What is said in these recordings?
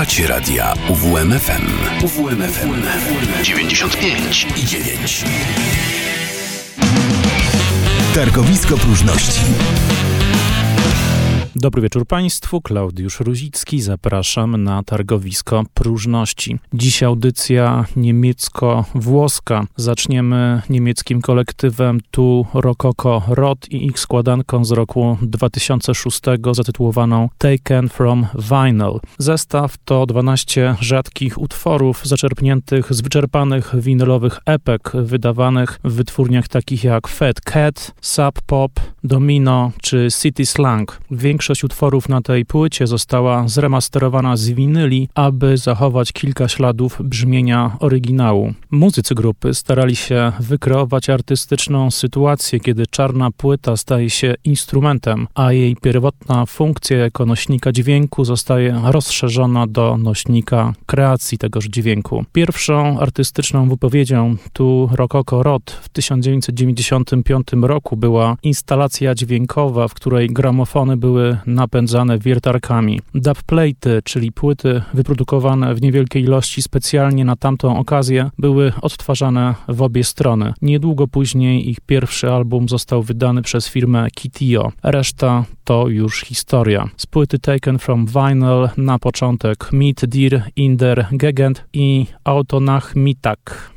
Słuchacie radia UWMFM. UWMFM 95 i 9. Targowisko próżności. Dobry wieczór Państwu, Klaudiusz Ruzicki, zapraszam na targowisko próżności. Dziś audycja niemiecko-włoska. Zaczniemy niemieckim kolektywem Tu Rococo Rod i ich składanką z roku 2006 zatytułowaną Taken from Vinyl. Zestaw to 12 rzadkich utworów zaczerpniętych z wyczerpanych winylowych epek wydawanych w wytwórniach takich jak Fat Cat, Sub Pop, Domino czy City Slang. Większość utworów na tej płycie została zremasterowana z winyli, aby zachować kilka śladów brzmienia oryginału. Muzycy grupy starali się wykreować artystyczną sytuację, kiedy czarna płyta staje się instrumentem, a jej pierwotna funkcja jako nośnika dźwięku zostaje rozszerzona do nośnika kreacji tegoż dźwięku. Pierwszą artystyczną wypowiedzią tu Rococo Rod w 1995 roku była instalacja dźwiękowa, w której gramofony były napędzane wiertarkami. Dubplate, czyli płyty wyprodukowane w niewielkiej ilości specjalnie na tamtą okazję, były odtwarzane w obie strony. Niedługo później ich pierwszy album został wydany przez firmę Kitio. Reszta to już historia. Z płyty Taken from Vinyl na początek Meet Dir in der Gegend i Autonach Mitak.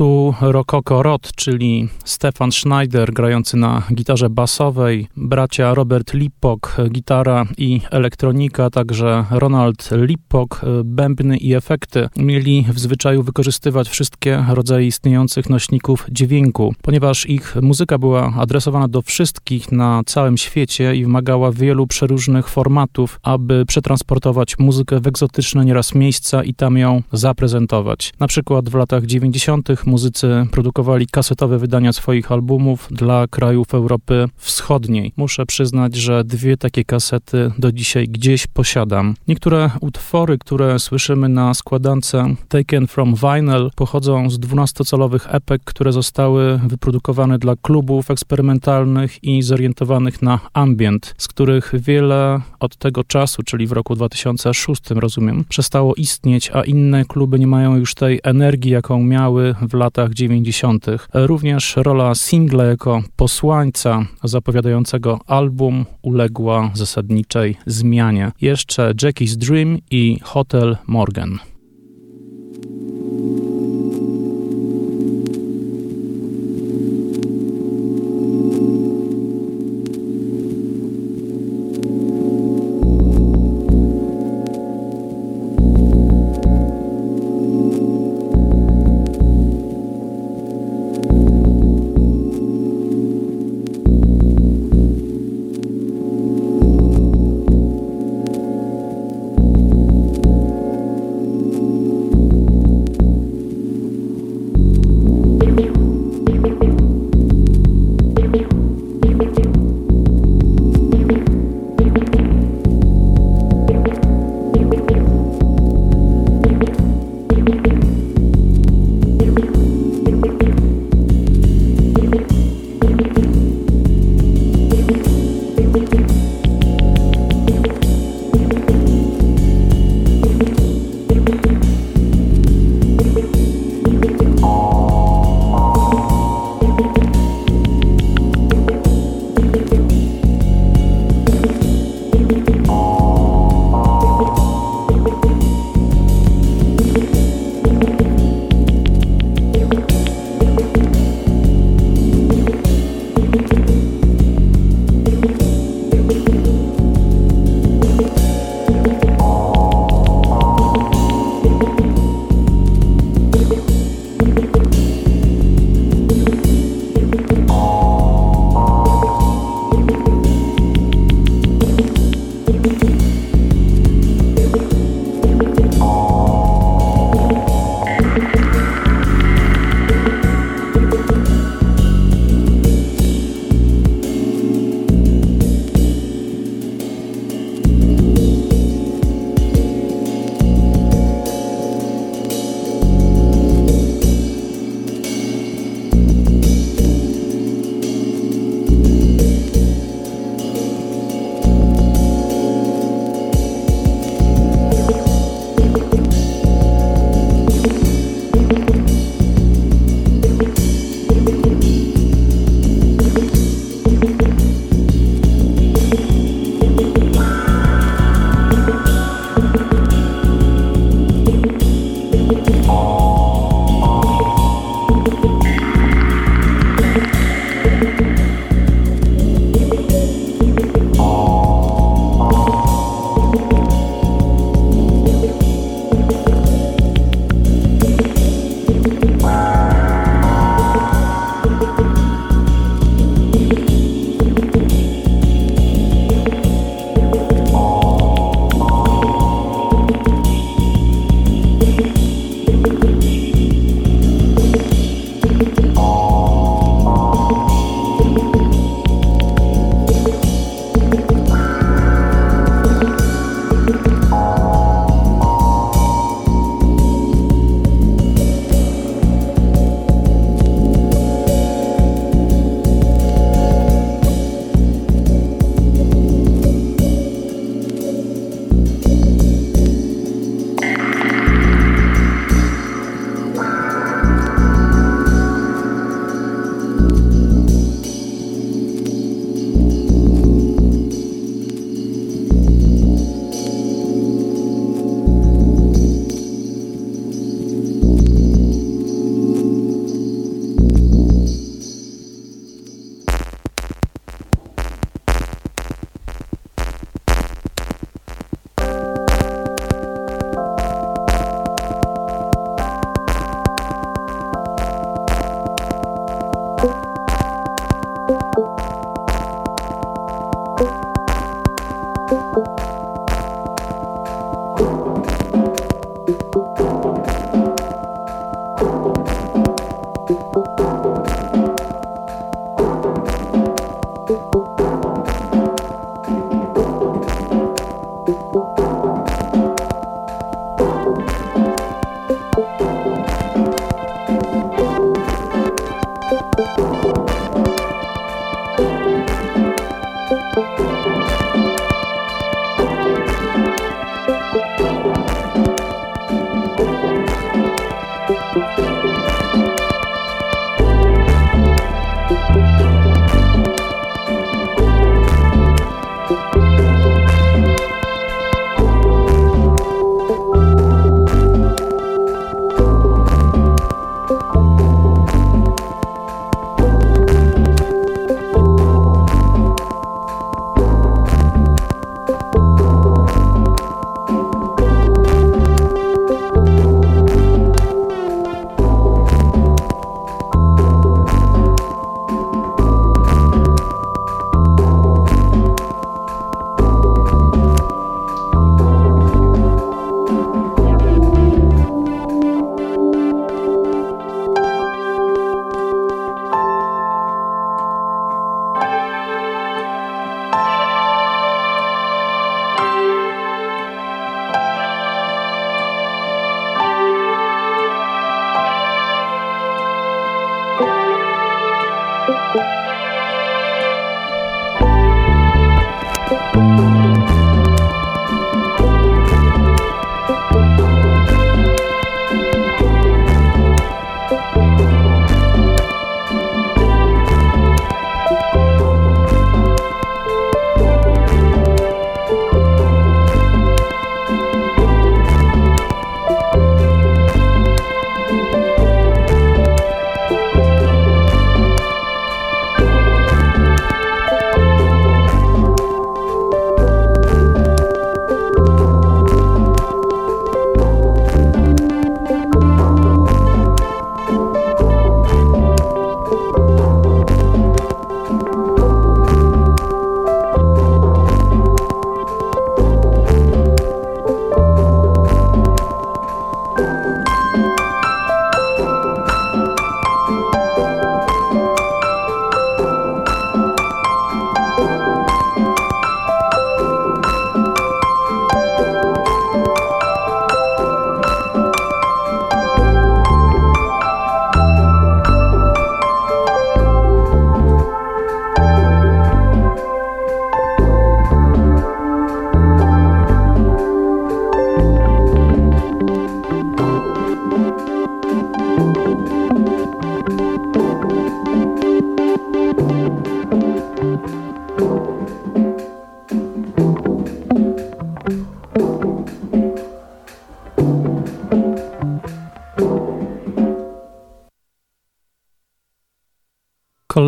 Duetu Rococo Rod, czyli Stefan Schneider grający na gitarze basowej, bracia Robert Lippok, gitara i elektronika, także Ronald Lippok, bębny i efekty. Mieli w zwyczaju wykorzystywać wszystkie rodzaje istniejących nośników dźwięku, ponieważ ich muzyka była adresowana do wszystkich na całym świecie i wymagała wielu przeróżnych formatów, aby przetransportować muzykę w egzotyczne nieraz miejsca i tam ją zaprezentować. Na przykład w latach 90. muzycy produkowali kasetowe wydania swoich albumów dla krajów Europy Wschodniej. Muszę przyznać, że dwie takie kasety do dzisiaj gdzieś posiadam. Niektóre utwory, które słyszymy na składance Taken from Vinyl pochodzą z 12-calowych epek, które zostały wyprodukowane dla klubów eksperymentalnych i zorientowanych na ambient, z których wiele od tego czasu, czyli w roku 2006, rozumiem, przestało istnieć, a inne kluby nie mają już tej energii, jaką miały w latach 90. Również rola singla jako posłańca zapowiadającego album uległa zasadniczej zmianie. Jeszcze Jackie's Dream i Hotel Morgan.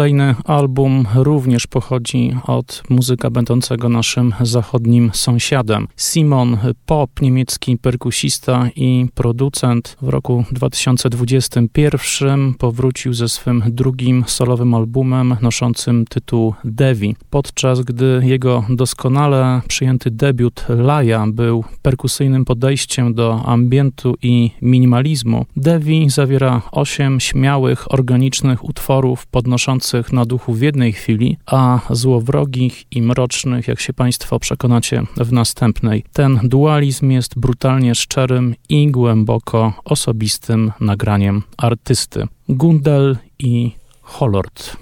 Kolejny album również pochodzi od muzyka będącego naszym zachodnim sąsiadem. Simon Pop, niemiecki perkusista i producent, w roku 2021 powrócił ze swym drugim solowym albumem noszącym tytuł Devi. Podczas gdy jego doskonale przyjęty debiut Laja był perkusyjnym podejściem do ambientu i minimalizmu, Devi zawiera osiem śmiałych, organicznych utworów podnoszących na duchu w jednej chwili, a złowrogich i mrocznych, jak się Państwo przekonacie w następnej. Ten dualizm jest brutalnie szczerym i głęboko osobistym nagraniem artysty. Gundel i Holord.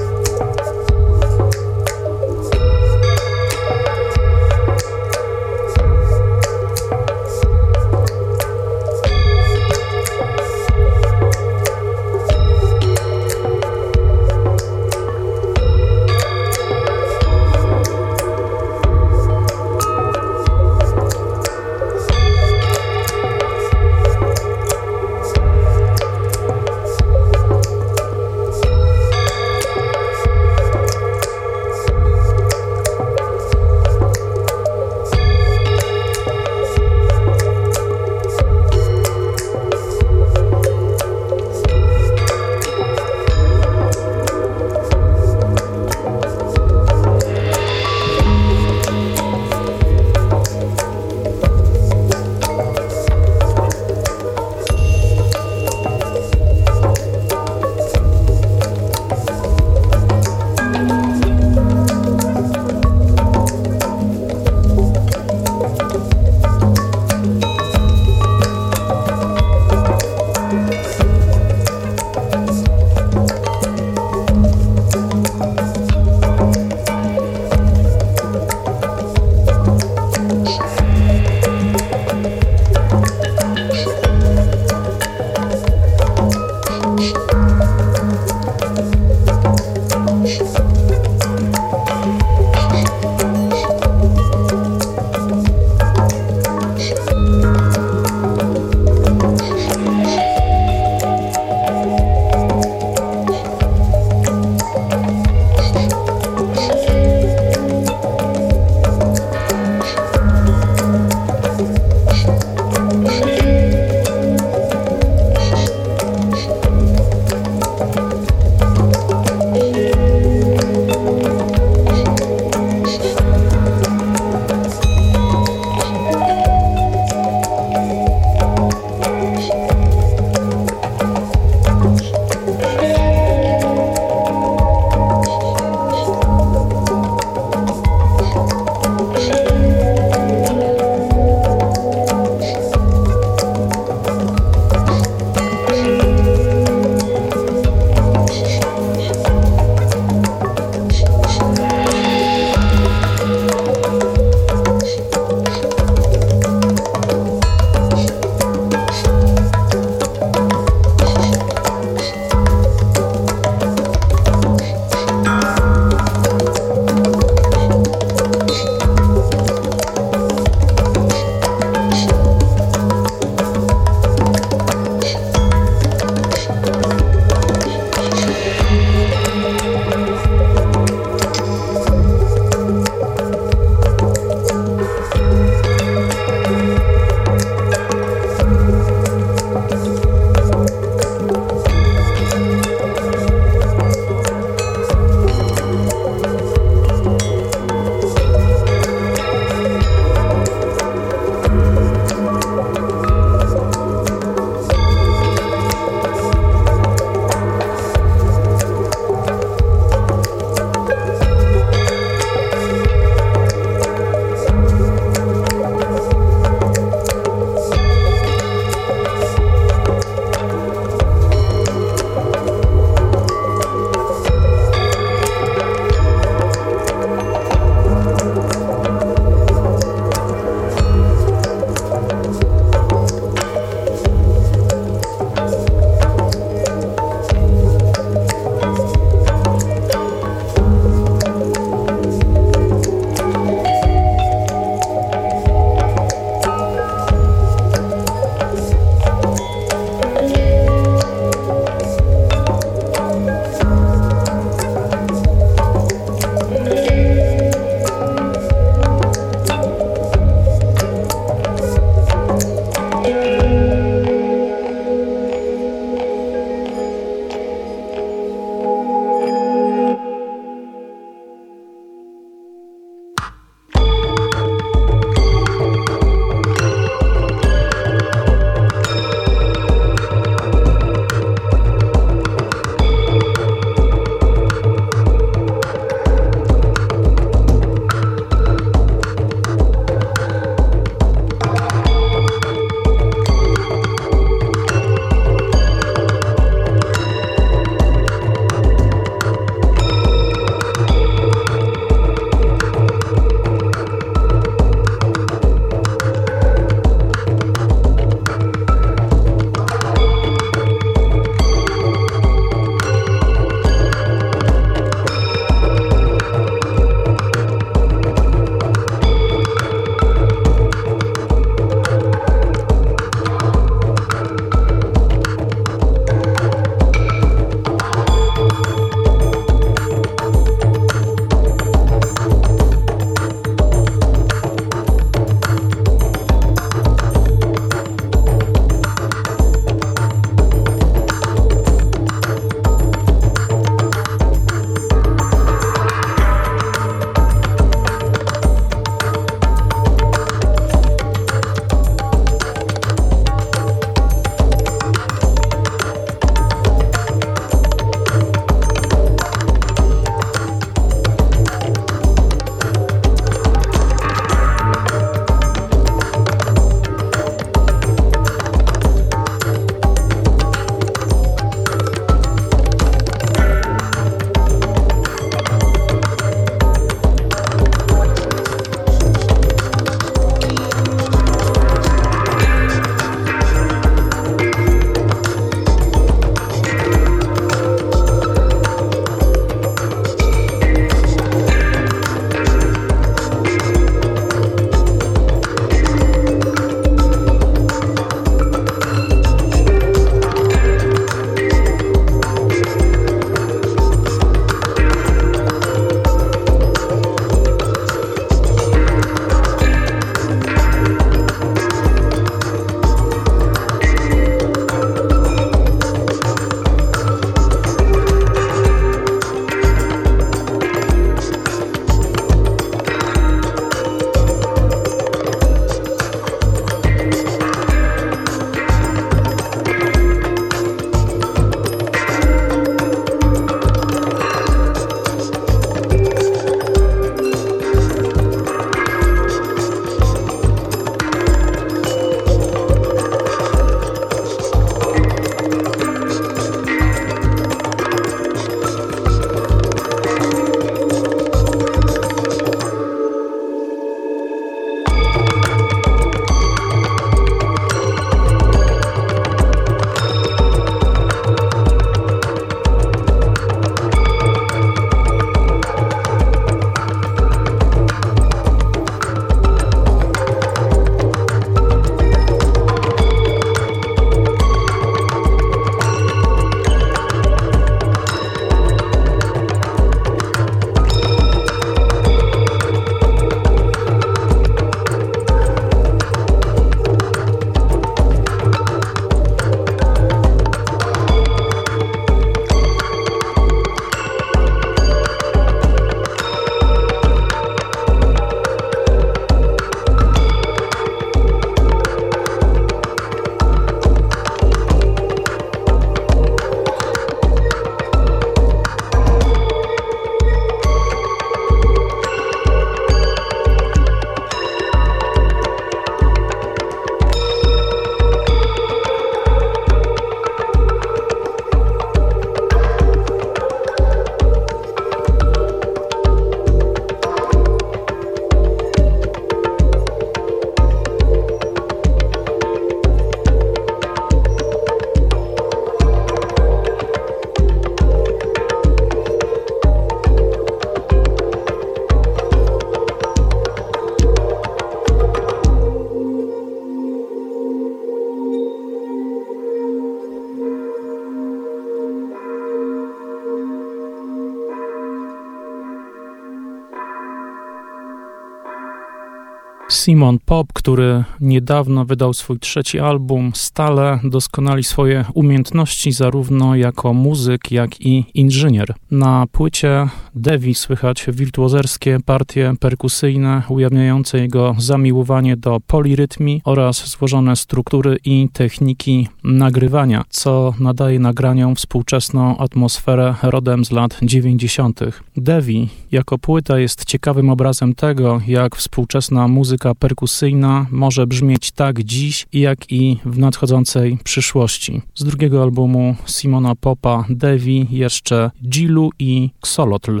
Simon Pop, który niedawno wydał swój trzeci album, stale doskonali swoje umiejętności zarówno jako muzyk, jak i inżynier. Na płycie Devi słychać wirtuozerskie partie perkusyjne ujawniające jego zamiłowanie do polirytmii oraz złożone struktury i techniki nagrywania, co nadaje nagraniom współczesną atmosferę rodem z lat 90. Devi jako płyta jest ciekawym obrazem tego, jak współczesna muzyka perkusyjna może brzmieć tak dziś, jak i w nadchodzącej przyszłości. Z drugiego albumu Simona Popa Devi jeszcze Gilu i Xolotl.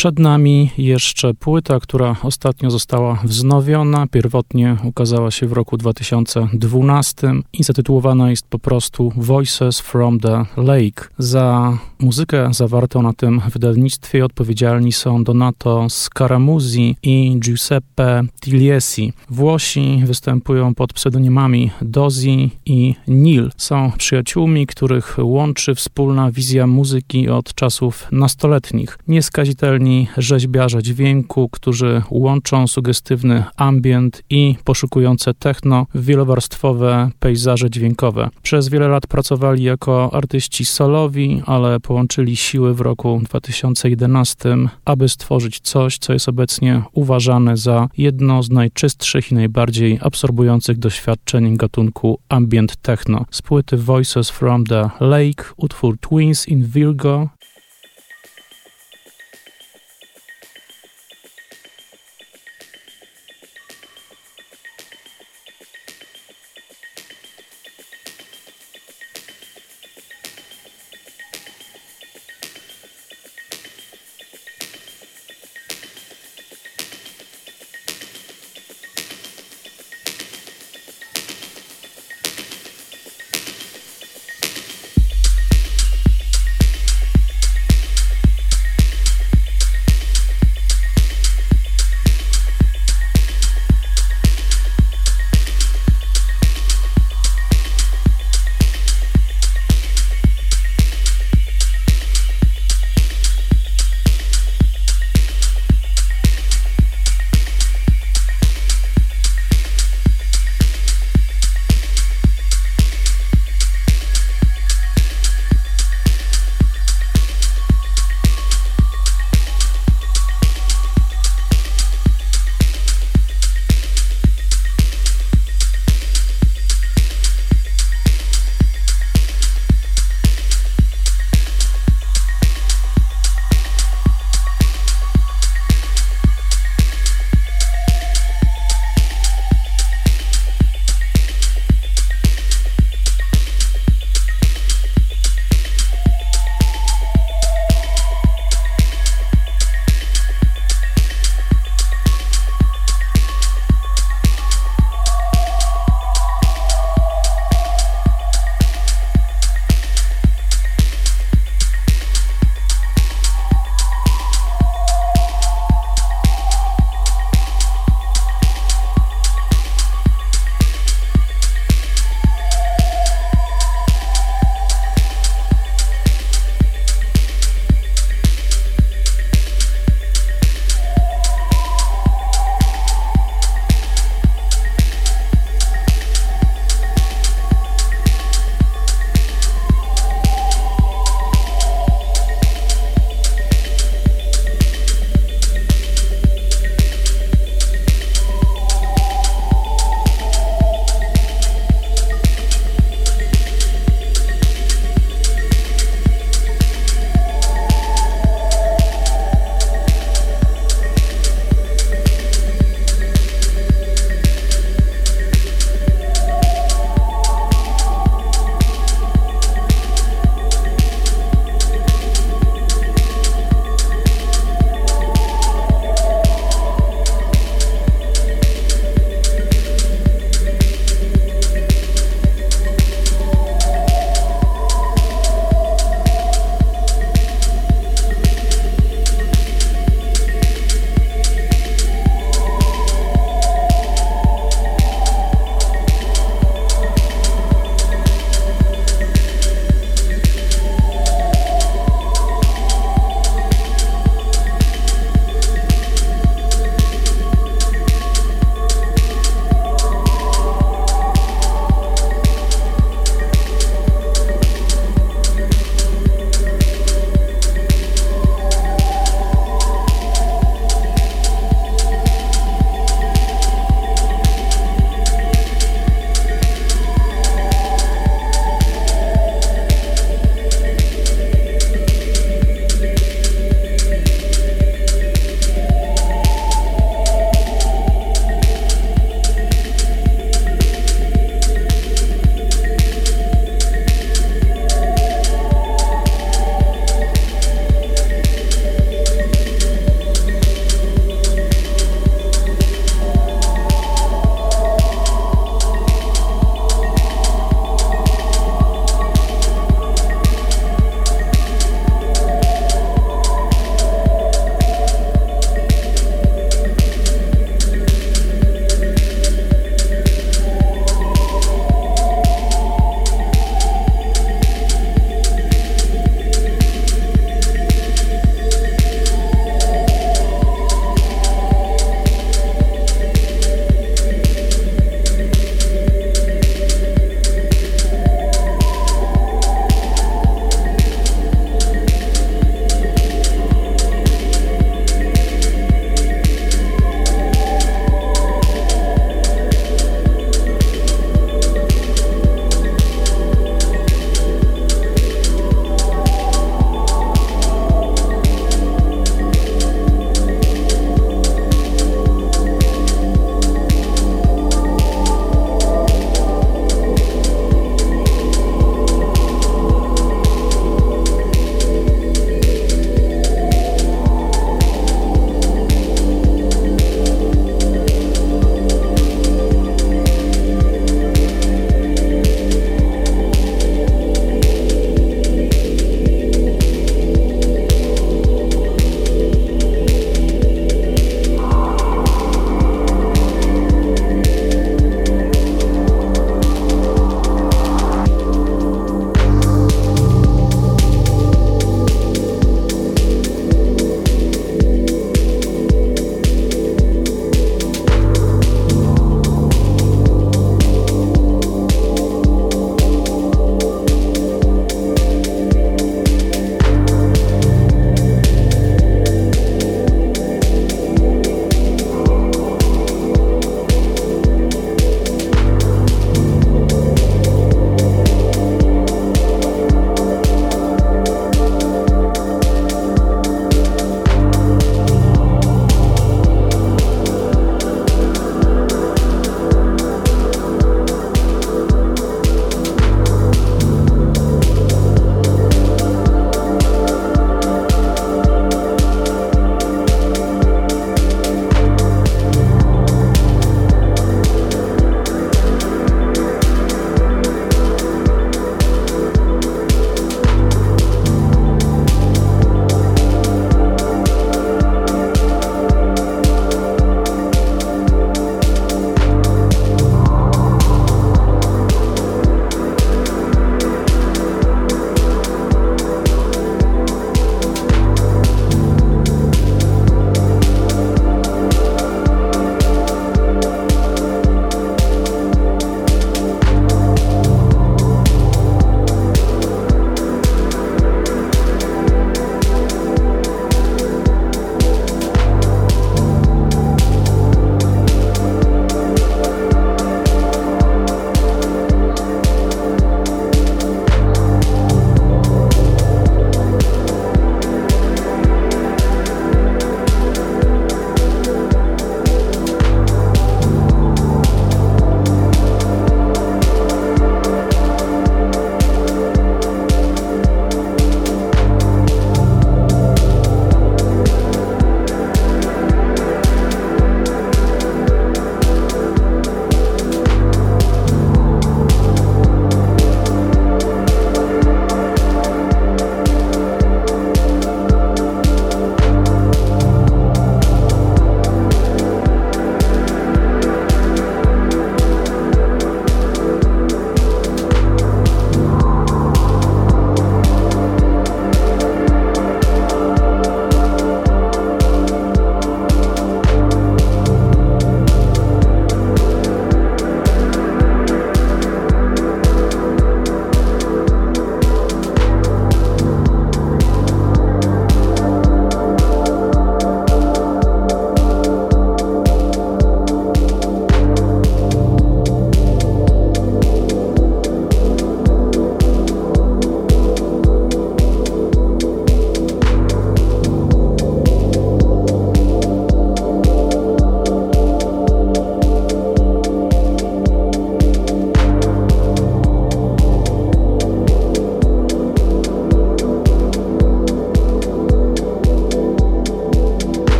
Przed nami jeszcze płyta, która ostatnio została wznowiona. Pierwotnie ukazała się w roku 2012 i zatytułowana jest po prostu Voices from the Lake. Za muzykę zawartą na tym wydawnictwie odpowiedzialni są Donato Scaramuzi i Giuseppe Tiliesi. Włosi występują pod pseudonimami Dozi i Nil. Są przyjaciółmi, których łączy wspólna wizja muzyki od czasów nastoletnich. Nieskazitelni rzeźbiarze dźwięku, którzy łączą sugestywny ambient i poszukujące techno w wielowarstwowe pejzaże dźwiękowe. Przez wiele lat pracowali jako artyści solowi, ale połączyli siły w roku 2011, aby stworzyć coś, co jest obecnie uważane za jedno z najczystszych i najbardziej absorbujących doświadczeń gatunku ambient techno. Z płyty Voices from the Lake, utwór Twins in Virgo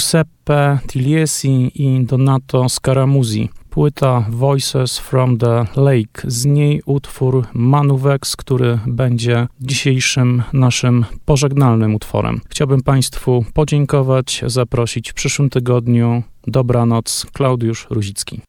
Giuseppe Tiliesi i Donato Scaramuzi. Płyta Voices from the Lake, z niej utwór Manuvex, który będzie dzisiejszym naszym pożegnalnym utworem. Chciałbym Państwu podziękować, zaprosić w przyszłym tygodniu. Dobranoc, Klaudiusz Ruzicki.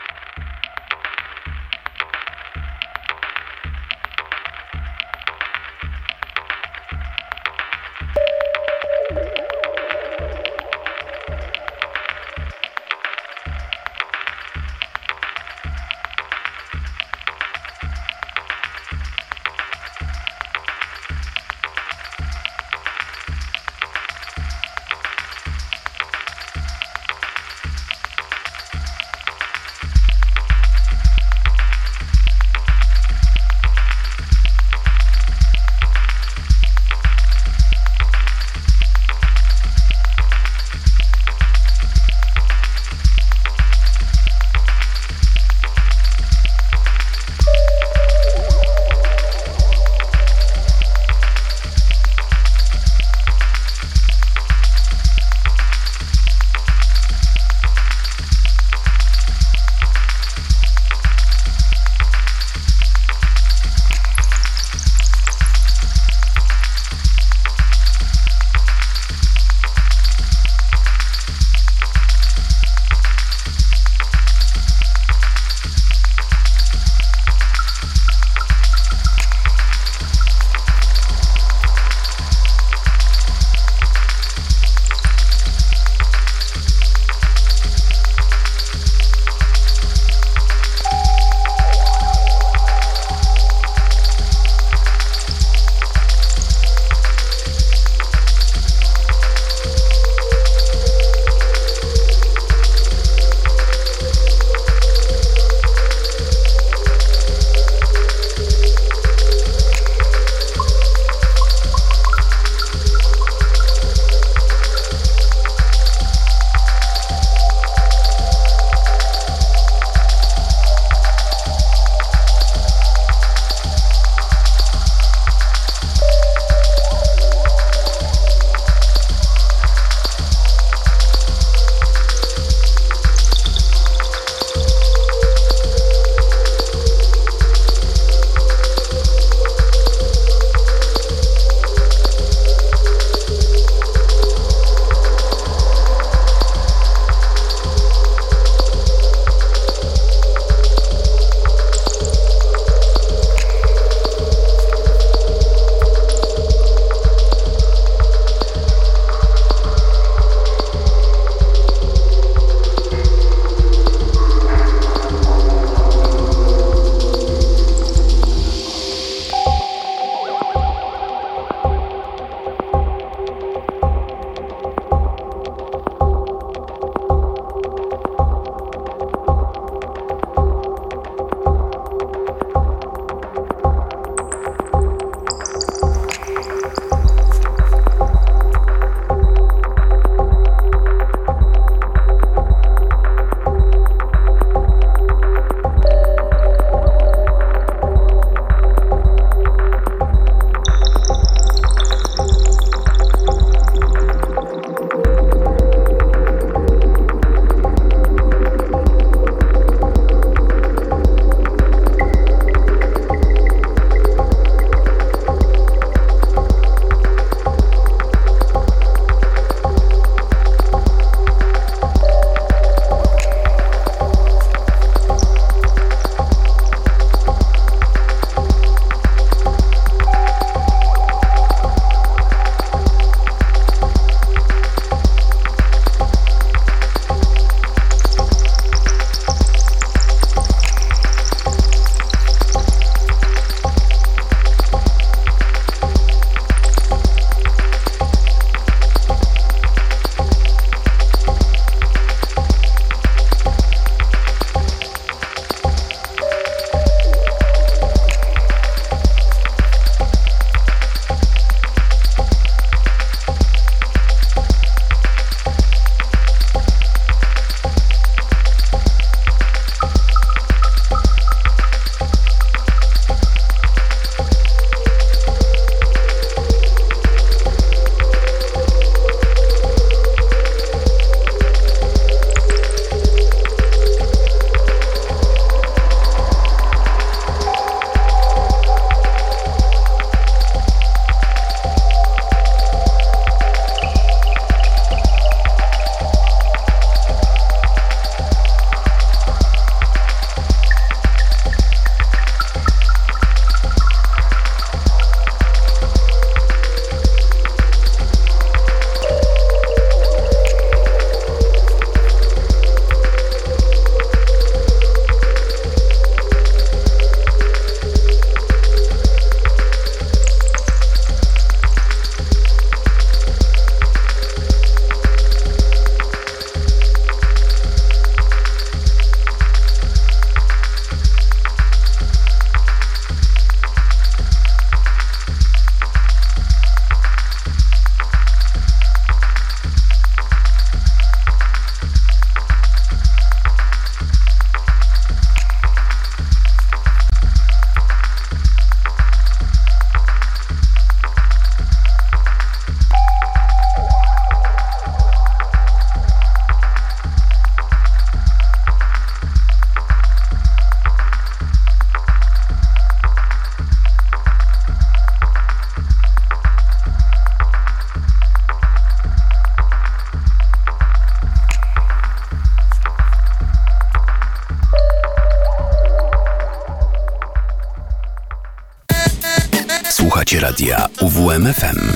UWMFM.